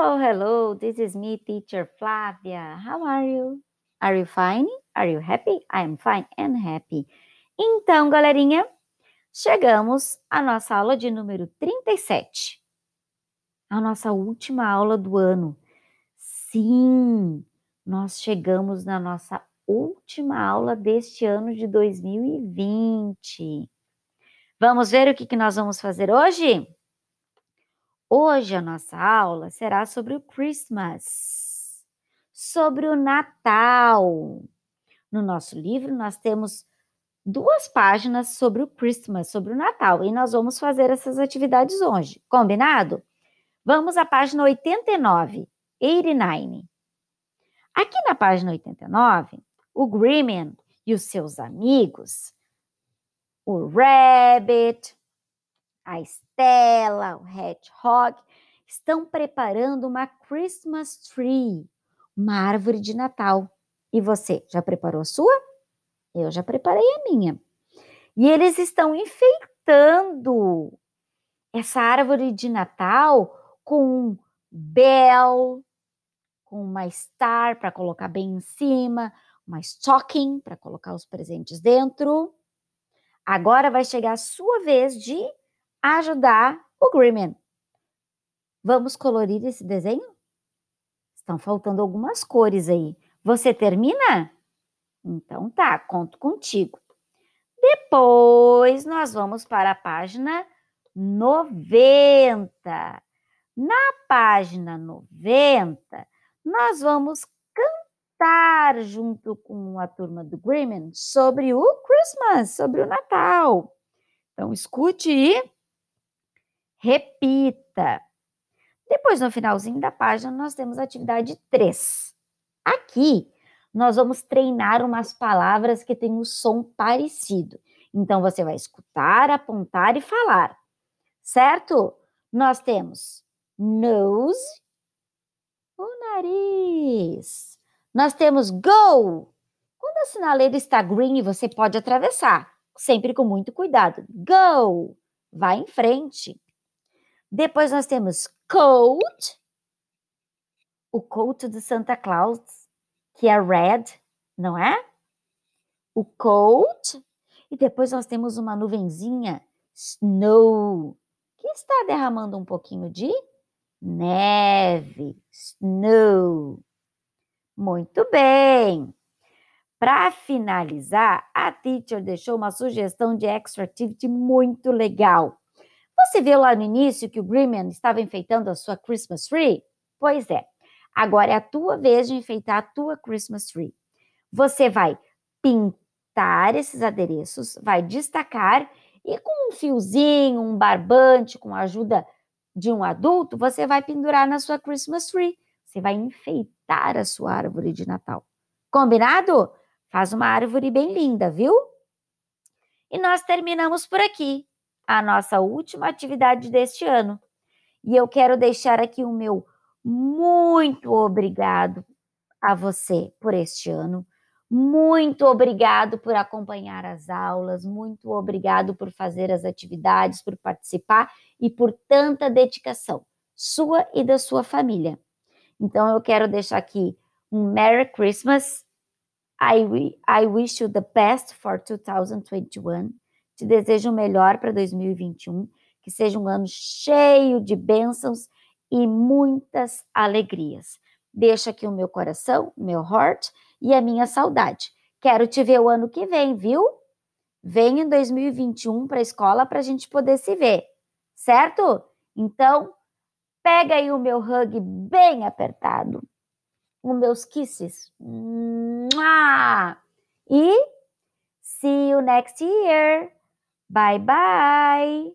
Hello, hello. This is me, teacher Flávia. How are you? Are you fine? Are you happy? I am fine and happy. Então, galerinha, chegamos à nossa aula de número 37. A nossa última aula do ano. Sim, nós chegamos na nossa última aula deste ano de 2020. Vamos ver o que, que nós vamos fazer hoje? Hoje a nossa aula será sobre o Christmas, sobre o Natal. No nosso livro nós temos duas páginas sobre o Christmas, sobre o Natal, e nós vamos fazer essas atividades hoje. Combinado? Vamos à página 89, 89. Aqui na página 89, o Grimmon e os seus amigos, o Rabbit, a O Hedgehog, estão preparando uma Christmas tree, uma árvore de Natal. E você, já preparou a sua? Eu já preparei a minha. E eles estão enfeitando essa árvore de Natal com um bell, com uma star para colocar bem em cima, uma stocking para colocar os presentes dentro. Agora vai chegar a sua vez de ajudar o Grimmon. Vamos colorir esse desenho? Estão faltando algumas cores aí. Você termina? Então tá, conto contigo. Depois nós vamos para a página 90. Na página 90, nós vamos cantar junto com a turma do Grimmon sobre o Christmas, sobre o Natal. Então escute e repita. Depois, no finalzinho da página, nós temos a atividade 3. Aqui, nós vamos treinar umas palavras que têm um som parecido. Então, você vai escutar, apontar e falar, certo? Nós temos nose, o nariz. Nós temos go. Quando a sinaleira está green, você pode atravessar, sempre com muito cuidado. Go, vai em frente. Depois nós temos coat, o coat de Santa Claus, que é red, não é? O coat. E depois nós temos uma nuvenzinha, snow, que está derramando um pouquinho de neve, snow. Muito bem. Para finalizar, a teacher deixou uma sugestão de extra activity muito legal. Você viu lá no início que o Grimmon estava enfeitando a sua Christmas tree? Pois é. Agora é a tua vez de enfeitar a tua Christmas tree. Você vai pintar esses adereços, vai destacar e com um fiozinho, um barbante, com a ajuda de um adulto, você vai pendurar na sua Christmas tree. Você vai enfeitar a sua árvore de Natal. Combinado? Faz uma árvore bem linda, viu? E nós terminamos por aqui a nossa última atividade deste ano. E eu quero deixar aqui o meu muito obrigado a você por este ano. Muito obrigado por acompanhar as aulas, muito obrigado por fazer as atividades, por participar e por tanta dedicação, sua e da sua família. Então eu quero deixar aqui um Merry Christmas. I, I wish you the best for 2021. Te desejo o melhor para 2021, que seja um ano cheio de bênçãos e muitas alegrias. Deixa aqui o meu coração, meu heart e a minha saudade. Quero te ver o ano que vem, viu? Vem em 2021 para a escola para a gente poder se ver, certo? Então, pega aí o meu hug bem apertado, os meus kisses. E see you next year. Bye bye.